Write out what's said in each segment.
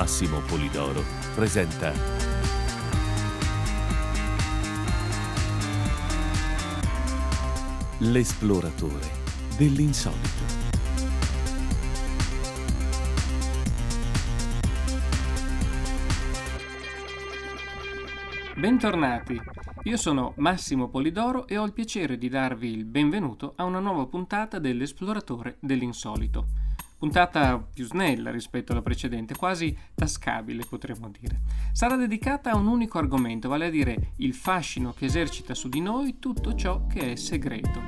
Massimo Polidoro presenta L'esploratore dell'insolito. Bentornati, io sono Massimo Polidoro e ho il piacere di darvi il benvenuto a una nuova puntata dell'Esploratore dell'Insolito. Puntata più snella rispetto alla precedente, quasi tascabile potremmo dire. Sarà dedicata a un unico argomento, vale a dire il fascino che esercita su di noi tutto ciò che è segreto.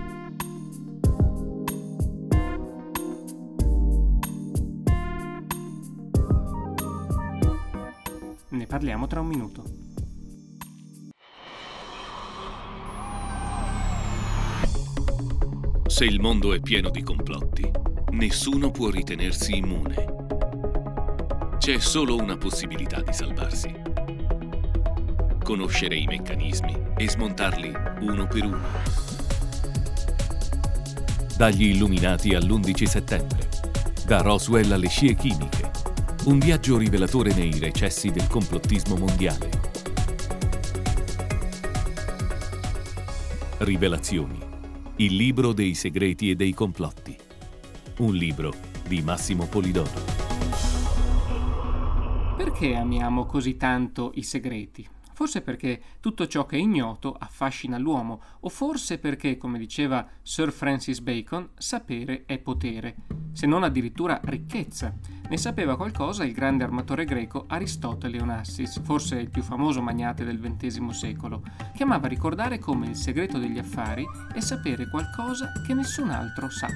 Ne parliamo tra un minuto. Se il mondo è pieno di complotti, nessuno può ritenersi immune. C'è solo una possibilità di salvarsi. Conoscere i meccanismi e smontarli uno per uno. Dagli illuminati all'11 settembre. Da Roswell alle scie chimiche. Un viaggio rivelatore nei recessi del complottismo mondiale. Rivelazioni il libro dei segreti e dei complotti. Un libro di Massimo Polidoro. Perché amiamo così tanto i segreti? Forse perché tutto ciò che è ignoto affascina l'uomo, o forse perché, come diceva Sir Francis Bacon, sapere è potere, se non addirittura ricchezza. Ne sapeva qualcosa il grande armatore greco Aristotele Onassis, forse il più famoso magnate del XX secolo, che amava ricordare come il segreto degli affari è sapere qualcosa che nessun altro sa.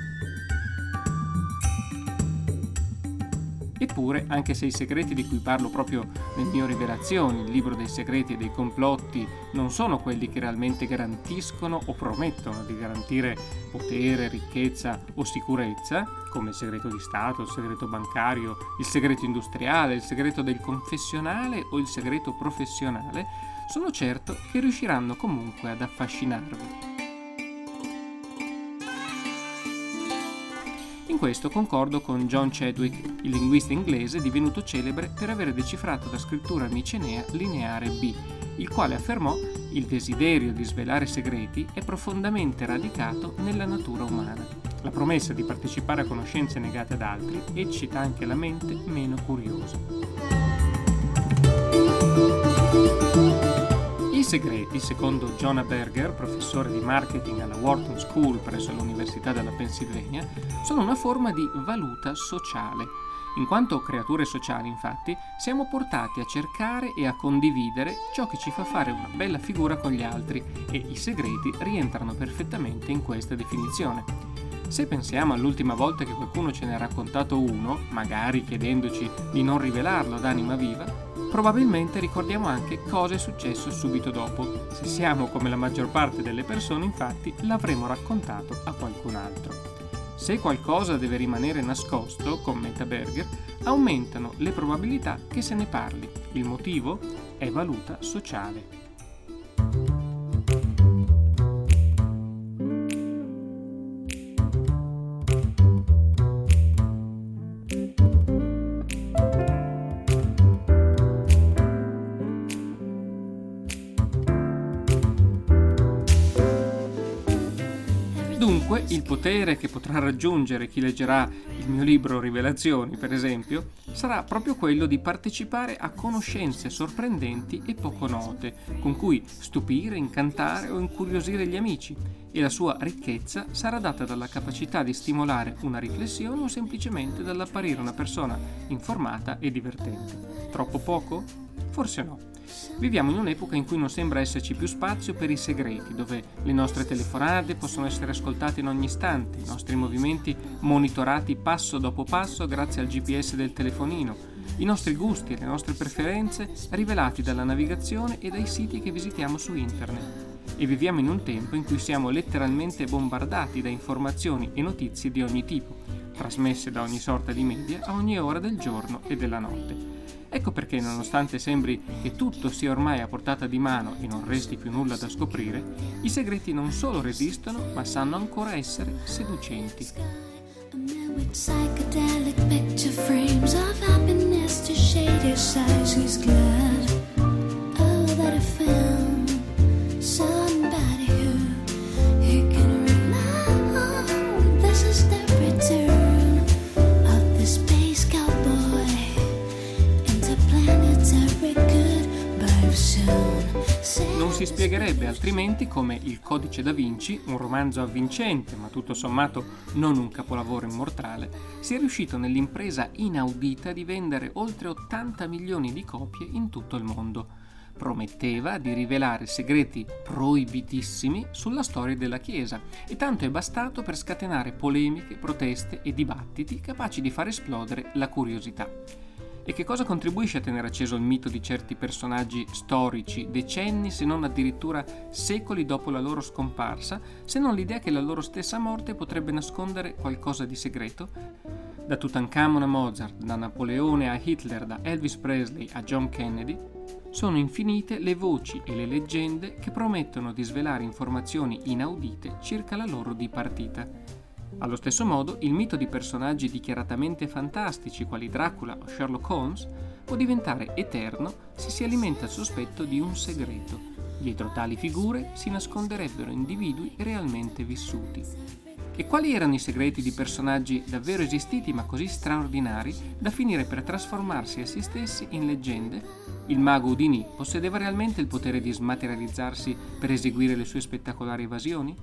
Eppure, anche se i segreti di cui parlo proprio nel mio Rivelazioni, il libro dei segreti e dei complotti, non sono quelli che realmente garantiscono o promettono di garantire potere, ricchezza o sicurezza, come il segreto di Stato, il segreto bancario, il segreto industriale, il segreto del confessionale o il segreto professionale, sono certo che riusciranno comunque ad affascinarvi. In questo concordo con John Chadwick, il linguista inglese divenuto celebre per aver decifrato la scrittura micenea lineare B, il quale affermò il desiderio di svelare segreti è profondamente radicato nella natura umana. La promessa di partecipare a conoscenze negate ad altri eccita anche la mente meno curiosa segreti, secondo Jonah Berger, professore di marketing alla Wharton School presso l'Università della Pennsylvania, sono una forma di valuta sociale. In quanto creature sociali, infatti, siamo portati a cercare e a condividere ciò che ci fa fare una bella figura con gli altri e i segreti rientrano perfettamente in questa definizione. Se pensiamo all'ultima volta che qualcuno ce ne ha raccontato uno, magari chiedendoci di non rivelarlo ad anima viva, probabilmente ricordiamo anche cosa è successo subito dopo. Se siamo come la maggior parte delle persone, infatti, l'avremo raccontato a qualcun altro. Se qualcosa deve rimanere nascosto, commenta Berger, aumentano le probabilità che se ne parli. Il motivo è valuta sociale. Potere che potrà raggiungere chi leggerà il mio libro Rivelazioni, per esempio, sarà proprio quello di partecipare a conoscenze sorprendenti e poco note, con cui stupire, incantare o incuriosire gli amici, e la sua ricchezza sarà data dalla capacità di stimolare una riflessione o semplicemente dall'apparire una persona informata e divertente. Troppo poco? Forse no. Viviamo in un'epoca in cui non sembra esserci più spazio per i segreti, dove le nostre telefonate possono essere ascoltate in ogni istante, i nostri movimenti monitorati passo dopo passo grazie al GPS del telefonino, i nostri gusti e le nostre preferenze rivelati dalla navigazione e dai siti che visitiamo su internet. E viviamo in un tempo in cui siamo letteralmente bombardati da informazioni e notizie di ogni tipo, trasmesse da ogni sorta di media a ogni ora del giorno e della notte. Ecco perché, nonostante sembri che tutto sia ormai a portata di mano e non resti più nulla da scoprire, i segreti non solo resistono, ma sanno ancora essere seducenti. has to shade his eyes, he's glad. Si spiegherebbe altrimenti come Il Codice da Vinci, un romanzo avvincente ma tutto sommato non un capolavoro immortale, sia riuscito nell'impresa inaudita di vendere oltre 80 milioni di copie in tutto il mondo. Prometteva di rivelare segreti proibitissimi sulla storia della Chiesa e tanto è bastato per scatenare polemiche, proteste e dibattiti capaci di far esplodere la curiosità. E che cosa contribuisce a tenere acceso il mito di certi personaggi storici decenni, se non addirittura secoli dopo la loro scomparsa, se non l'idea che la loro stessa morte potrebbe nascondere qualcosa di segreto? Da Tutankhamon a Mozart, da Napoleone a Hitler, da Elvis Presley a John Kennedy, sono infinite le voci e le leggende che promettono di svelare informazioni inaudite circa la loro dipartita. Allo stesso modo, il mito di personaggi dichiaratamente fantastici quali Dracula o Sherlock Holmes può diventare eterno se si alimenta il sospetto di un segreto. Dietro tali figure si nasconderebbero individui realmente vissuti. E quali erano i segreti di personaggi davvero esistiti ma così straordinari da finire per trasformarsi essi stessi in leggende? Il mago Houdini possedeva realmente il potere di smaterializzarsi per eseguire le sue spettacolari evasioni?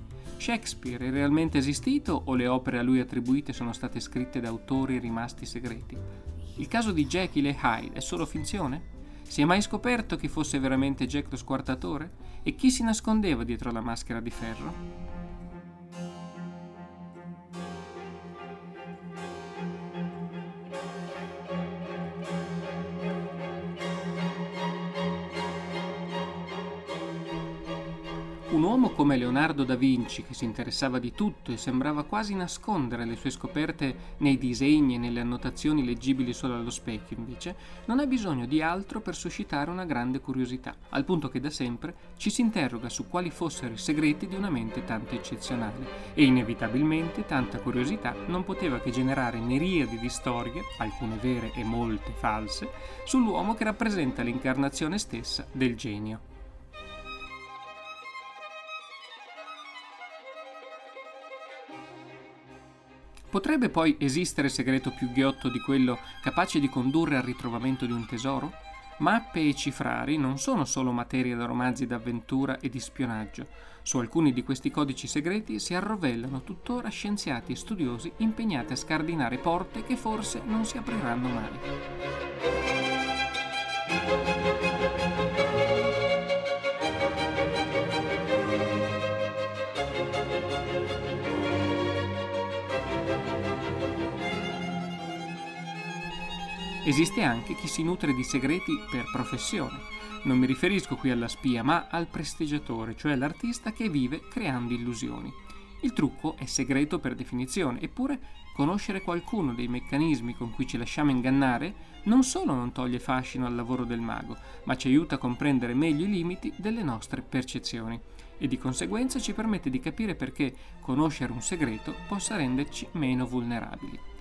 Shakespeare è realmente esistito o le opere a lui attribuite sono state scritte da autori rimasti segreti? Il caso di Jekyll e Hyde è solo finzione? Si è mai scoperto chi fosse veramente Jack lo squartatore? E chi si nascondeva dietro la maschera di ferro? Un uomo come Leonardo da Vinci, che si interessava di tutto e sembrava quasi nascondere le sue scoperte nei disegni e nelle annotazioni leggibili solo allo specchio, invece, non ha bisogno di altro per suscitare una grande curiosità, al punto che da sempre ci si interroga su quali fossero i segreti di una mente tanto eccezionale e inevitabilmente tanta curiosità non poteva che generare miriadi di storie, alcune vere e molte false, sull'uomo che rappresenta l'incarnazione stessa del genio. Potrebbe poi esistere segreto più ghiotto di quello capace di condurre al ritrovamento di un tesoro? Mappe e cifrari non sono solo materia da romanzi d'avventura e di spionaggio. Su alcuni di questi codici segreti si arrovellano tuttora scienziati e studiosi impegnati a scardinare porte che forse non si apriranno mai. Esiste anche chi si nutre di segreti per professione. Non mi riferisco qui alla spia, ma al prestigiatore, cioè l'artista che vive creando illusioni. Il trucco è segreto per definizione, eppure conoscere qualcuno dei meccanismi con cui ci lasciamo ingannare non solo non toglie fascino al lavoro del mago, ma ci aiuta a comprendere meglio i limiti delle nostre percezioni e di conseguenza ci permette di capire perché conoscere un segreto possa renderci meno vulnerabili.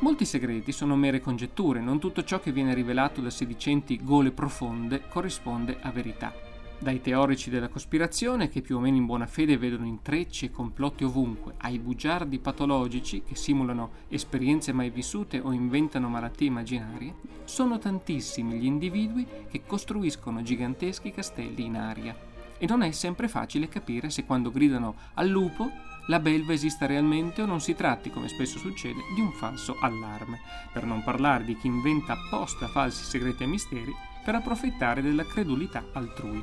Molti segreti sono mere congetture, non tutto ciò che viene rivelato da sedicenti gole profonde corrisponde a verità. Dai teorici della cospirazione, che più o meno in buona fede vedono intrecci e complotti ovunque, ai bugiardi patologici, che simulano esperienze mai vissute o inventano malattie immaginarie, sono tantissimi gli individui che costruiscono giganteschi castelli in aria. E non è sempre facile capire se quando gridano al lupo la belva esista realmente o non si tratti, come spesso succede, di un falso allarme, per non parlare di chi inventa apposta falsi segreti e misteri per approfittare della credulità altrui.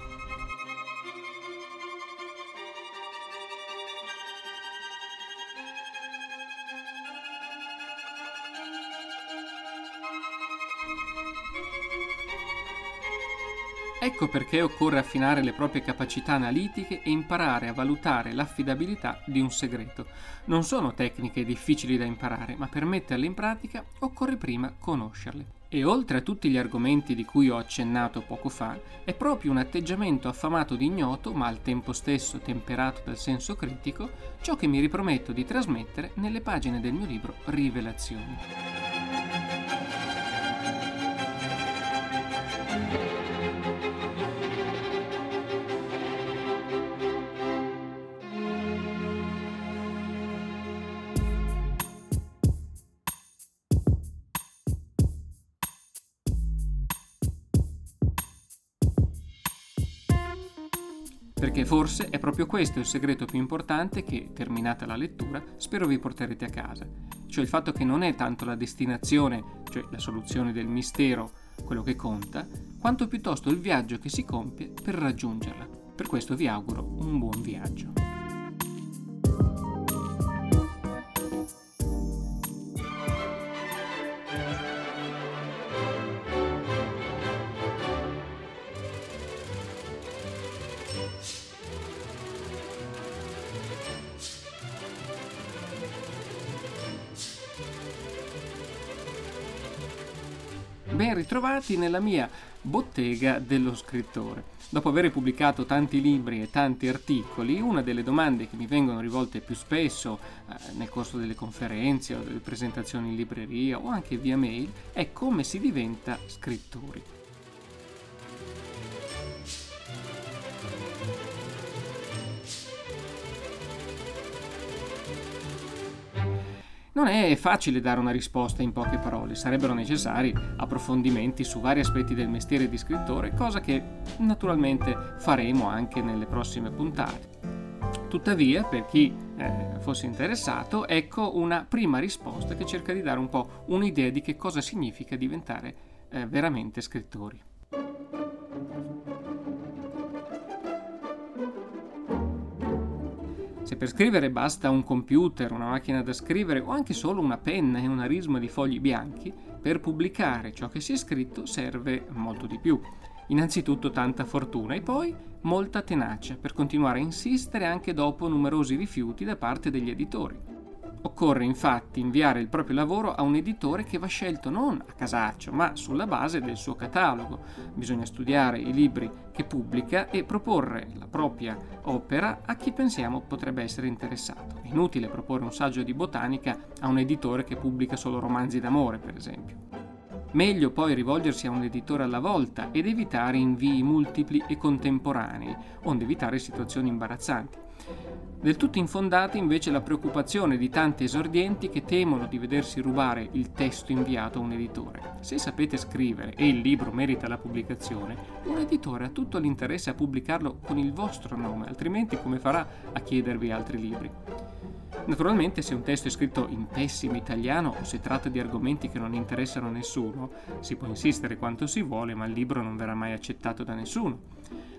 Ecco perché occorre affinare le proprie capacità analitiche e imparare a valutare l'affidabilità di un segreto. Non sono tecniche difficili da imparare, ma per metterle in pratica occorre prima conoscerle. E oltre a tutti gli argomenti di cui ho accennato poco fa, è proprio un atteggiamento affamato di ignoto, ma al tempo stesso temperato dal senso critico, ciò che mi riprometto di trasmettere nelle pagine del mio libro Rivelazioni. Forse è proprio questo il segreto più importante che, terminata la lettura, spero vi porterete a casa, cioè il fatto che non è tanto la destinazione, cioè la soluzione del mistero, quello che conta, quanto piuttosto il viaggio che si compie per raggiungerla. Per questo vi auguro un buon viaggio. Ritrovati nella mia bottega dello scrittore. Dopo aver pubblicato tanti libri e tanti articoli, una delle domande che mi vengono rivolte più spesso eh, nel corso delle conferenze o delle presentazioni in libreria o anche via mail è come si diventa scrittori. Non è facile dare una risposta in poche parole, sarebbero necessari approfondimenti su vari aspetti del mestiere di scrittore, cosa che naturalmente faremo anche nelle prossime puntate. Tuttavia, per chi eh, fosse interessato, ecco una prima risposta che cerca di dare un po' un'idea di che cosa significa diventare eh, veramente scrittori. Per scrivere basta un computer, una macchina da scrivere o anche solo una penna e una risma di fogli bianchi, per pubblicare ciò che si è scritto serve molto di più. Innanzitutto tanta fortuna e poi molta tenacia per continuare a insistere anche dopo numerosi rifiuti da parte degli editori. Occorre infatti inviare il proprio lavoro a un editore che va scelto non a casaccio, ma sulla base del suo catalogo. Bisogna studiare i libri che pubblica e proporre la propria opera a chi pensiamo potrebbe essere interessato. È inutile proporre un saggio di botanica a un editore che pubblica solo romanzi d'amore, per esempio. Meglio poi rivolgersi a un editore alla volta ed evitare invii multipli e contemporanei, onde evitare situazioni imbarazzanti. Del tutto infondata invece la preoccupazione di tanti esordienti che temono di vedersi rubare il testo inviato a un editore. Se sapete scrivere e il libro merita la pubblicazione, un editore ha tutto l'interesse a pubblicarlo con il vostro nome, altrimenti come farà a chiedervi altri libri? Naturalmente se un testo è scritto in pessimo italiano o si tratta di argomenti che non interessano a nessuno, si può insistere quanto si vuole, ma il libro non verrà mai accettato da nessuno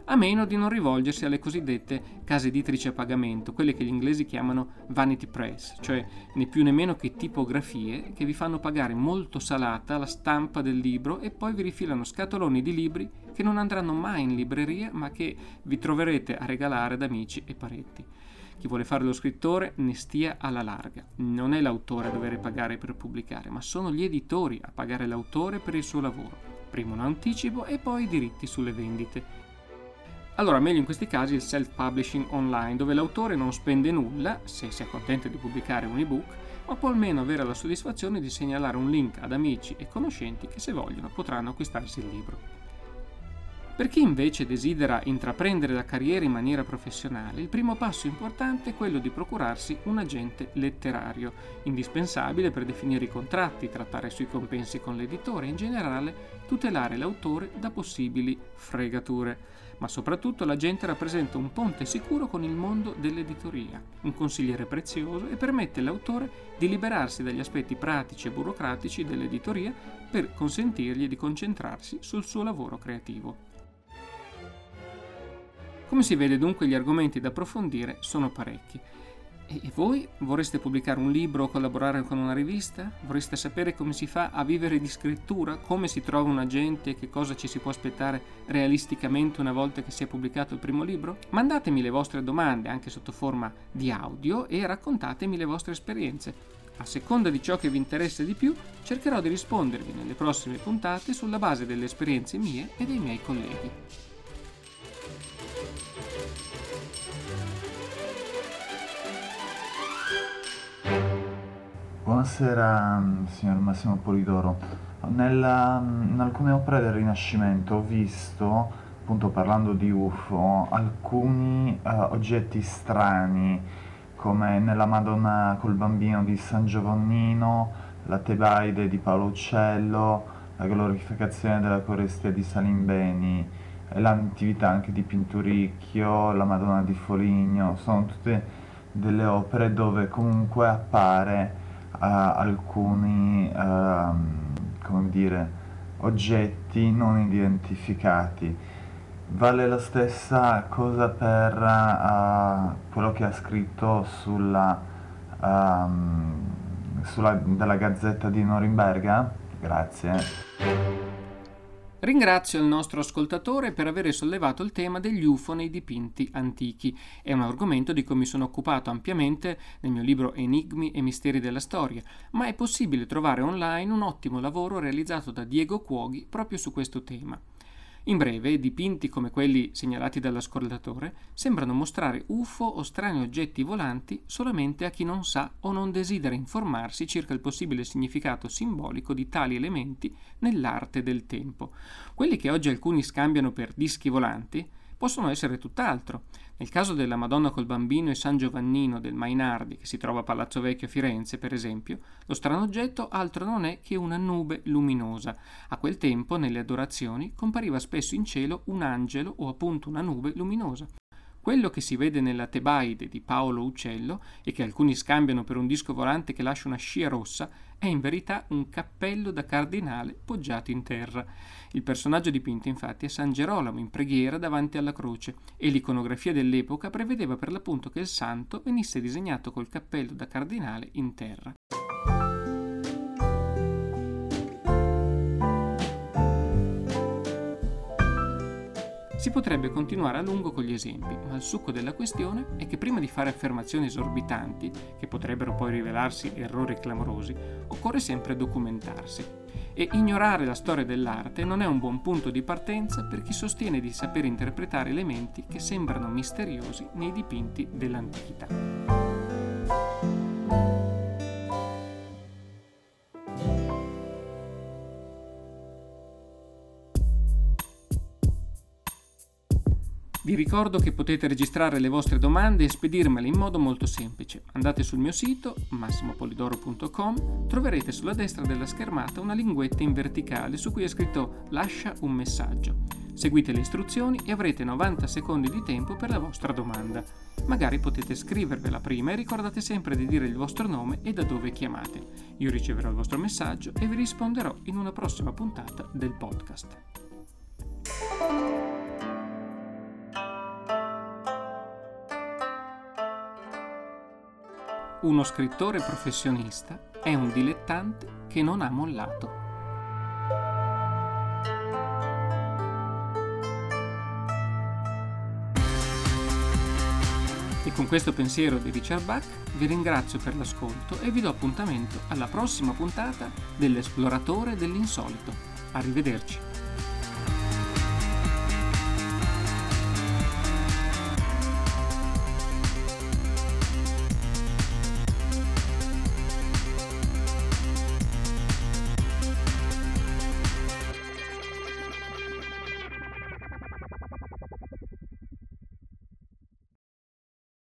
a meno di non rivolgersi alle cosiddette case editrici a pagamento, quelle che gli inglesi chiamano vanity press, cioè né più né meno che tipografie che vi fanno pagare molto salata la stampa del libro e poi vi rifilano scatoloni di libri che non andranno mai in libreria ma che vi troverete a regalare ad amici e parenti. Chi vuole fare lo scrittore ne stia alla larga. Non è l'autore a dover pagare per pubblicare, ma sono gli editori a pagare l'autore per il suo lavoro. Prima un anticipo e poi i diritti sulle vendite allora meglio in questi casi il self-publishing online, dove l'autore non spende nulla, se si accontenta di pubblicare un ebook, ma può almeno avere la soddisfazione di segnalare un link ad amici e conoscenti che se vogliono potranno acquistarsi il libro. Per chi invece desidera intraprendere la carriera in maniera professionale, il primo passo importante è quello di procurarsi un agente letterario, indispensabile per definire i contratti, trattare sui compensi con l'editore e in generale tutelare l'autore da possibili fregature ma soprattutto l'agente rappresenta un ponte sicuro con il mondo dell'editoria, un consigliere prezioso e permette all'autore di liberarsi dagli aspetti pratici e burocratici dell'editoria per consentirgli di concentrarsi sul suo lavoro creativo. Come si vede dunque gli argomenti da approfondire sono parecchi e voi vorreste pubblicare un libro o collaborare con una rivista? Vorreste sapere come si fa a vivere di scrittura? Come si trova un agente e che cosa ci si può aspettare realisticamente una volta che sia pubblicato il primo libro? Mandatemi le vostre domande anche sotto forma di audio e raccontatemi le vostre esperienze. A seconda di ciò che vi interessa di più, cercherò di rispondervi nelle prossime puntate sulla base delle esperienze mie e dei miei colleghi. Buonasera, signor Massimo Polidoro. Nella, in alcune opere del Rinascimento ho visto, appunto parlando di UFO, alcuni uh, oggetti strani, come nella Madonna col bambino di San Giovannino, la Tebaide di Paolo Uccello, la glorificazione della Corestia di Salimbeni, la Natività anche di Pinturicchio, la Madonna di Foligno, sono tutte delle opere dove comunque appare alcuni, uh, come dire, oggetti non identificati. Vale la stessa cosa per uh, quello che ha scritto sulla, um, sulla, della Gazzetta di Norimberga? Grazie. Ringrazio il nostro ascoltatore per aver sollevato il tema degli UFO nei dipinti antichi. È un argomento di cui mi sono occupato ampiamente nel mio libro Enigmi e misteri della storia, ma è possibile trovare online un ottimo lavoro realizzato da Diego Cuoghi proprio su questo tema. In breve, dipinti come quelli segnalati dall'ascoltatore sembrano mostrare UFO o strani oggetti volanti solamente a chi non sa o non desidera informarsi circa il possibile significato simbolico di tali elementi nell'arte del tempo. Quelli che oggi alcuni scambiano per dischi volanti possono essere tutt'altro. Nel caso della Madonna col bambino e San Giovannino del Mainardi, che si trova a Palazzo Vecchio a Firenze, per esempio, lo strano oggetto altro non è che una nube luminosa. A quel tempo, nelle adorazioni, compariva spesso in cielo un angelo o appunto una nube luminosa. Quello che si vede nella Tebaide di Paolo Uccello e che alcuni scambiano per un disco volante che lascia una scia rossa è in verità un cappello da cardinale poggiato in terra. Il personaggio dipinto infatti è San Gerolamo in preghiera davanti alla croce e l'iconografia dell'epoca prevedeva per l'appunto che il santo venisse disegnato col cappello da cardinale in terra. Si potrebbe continuare a lungo con gli esempi, ma il succo della questione è che prima di fare affermazioni esorbitanti, che potrebbero poi rivelarsi errori clamorosi, occorre sempre documentarsi. E ignorare la storia dell'arte non è un buon punto di partenza per chi sostiene di saper interpretare elementi che sembrano misteriosi nei dipinti dell'antichità. Vi ricordo che potete registrare le vostre domande e spedirmele in modo molto semplice. Andate sul mio sito massimopolidoro.com, troverete sulla destra della schermata una linguetta in verticale su cui è scritto Lascia un messaggio. Seguite le istruzioni e avrete 90 secondi di tempo per la vostra domanda. Magari potete scrivervela prima e ricordate sempre di dire il vostro nome e da dove chiamate. Io riceverò il vostro messaggio e vi risponderò in una prossima puntata del podcast. Uno scrittore professionista è un dilettante che non ha mollato. E con questo pensiero di Richard Bach vi ringrazio per l'ascolto e vi do appuntamento alla prossima puntata dell'Esploratore dell'Insolito. Arrivederci.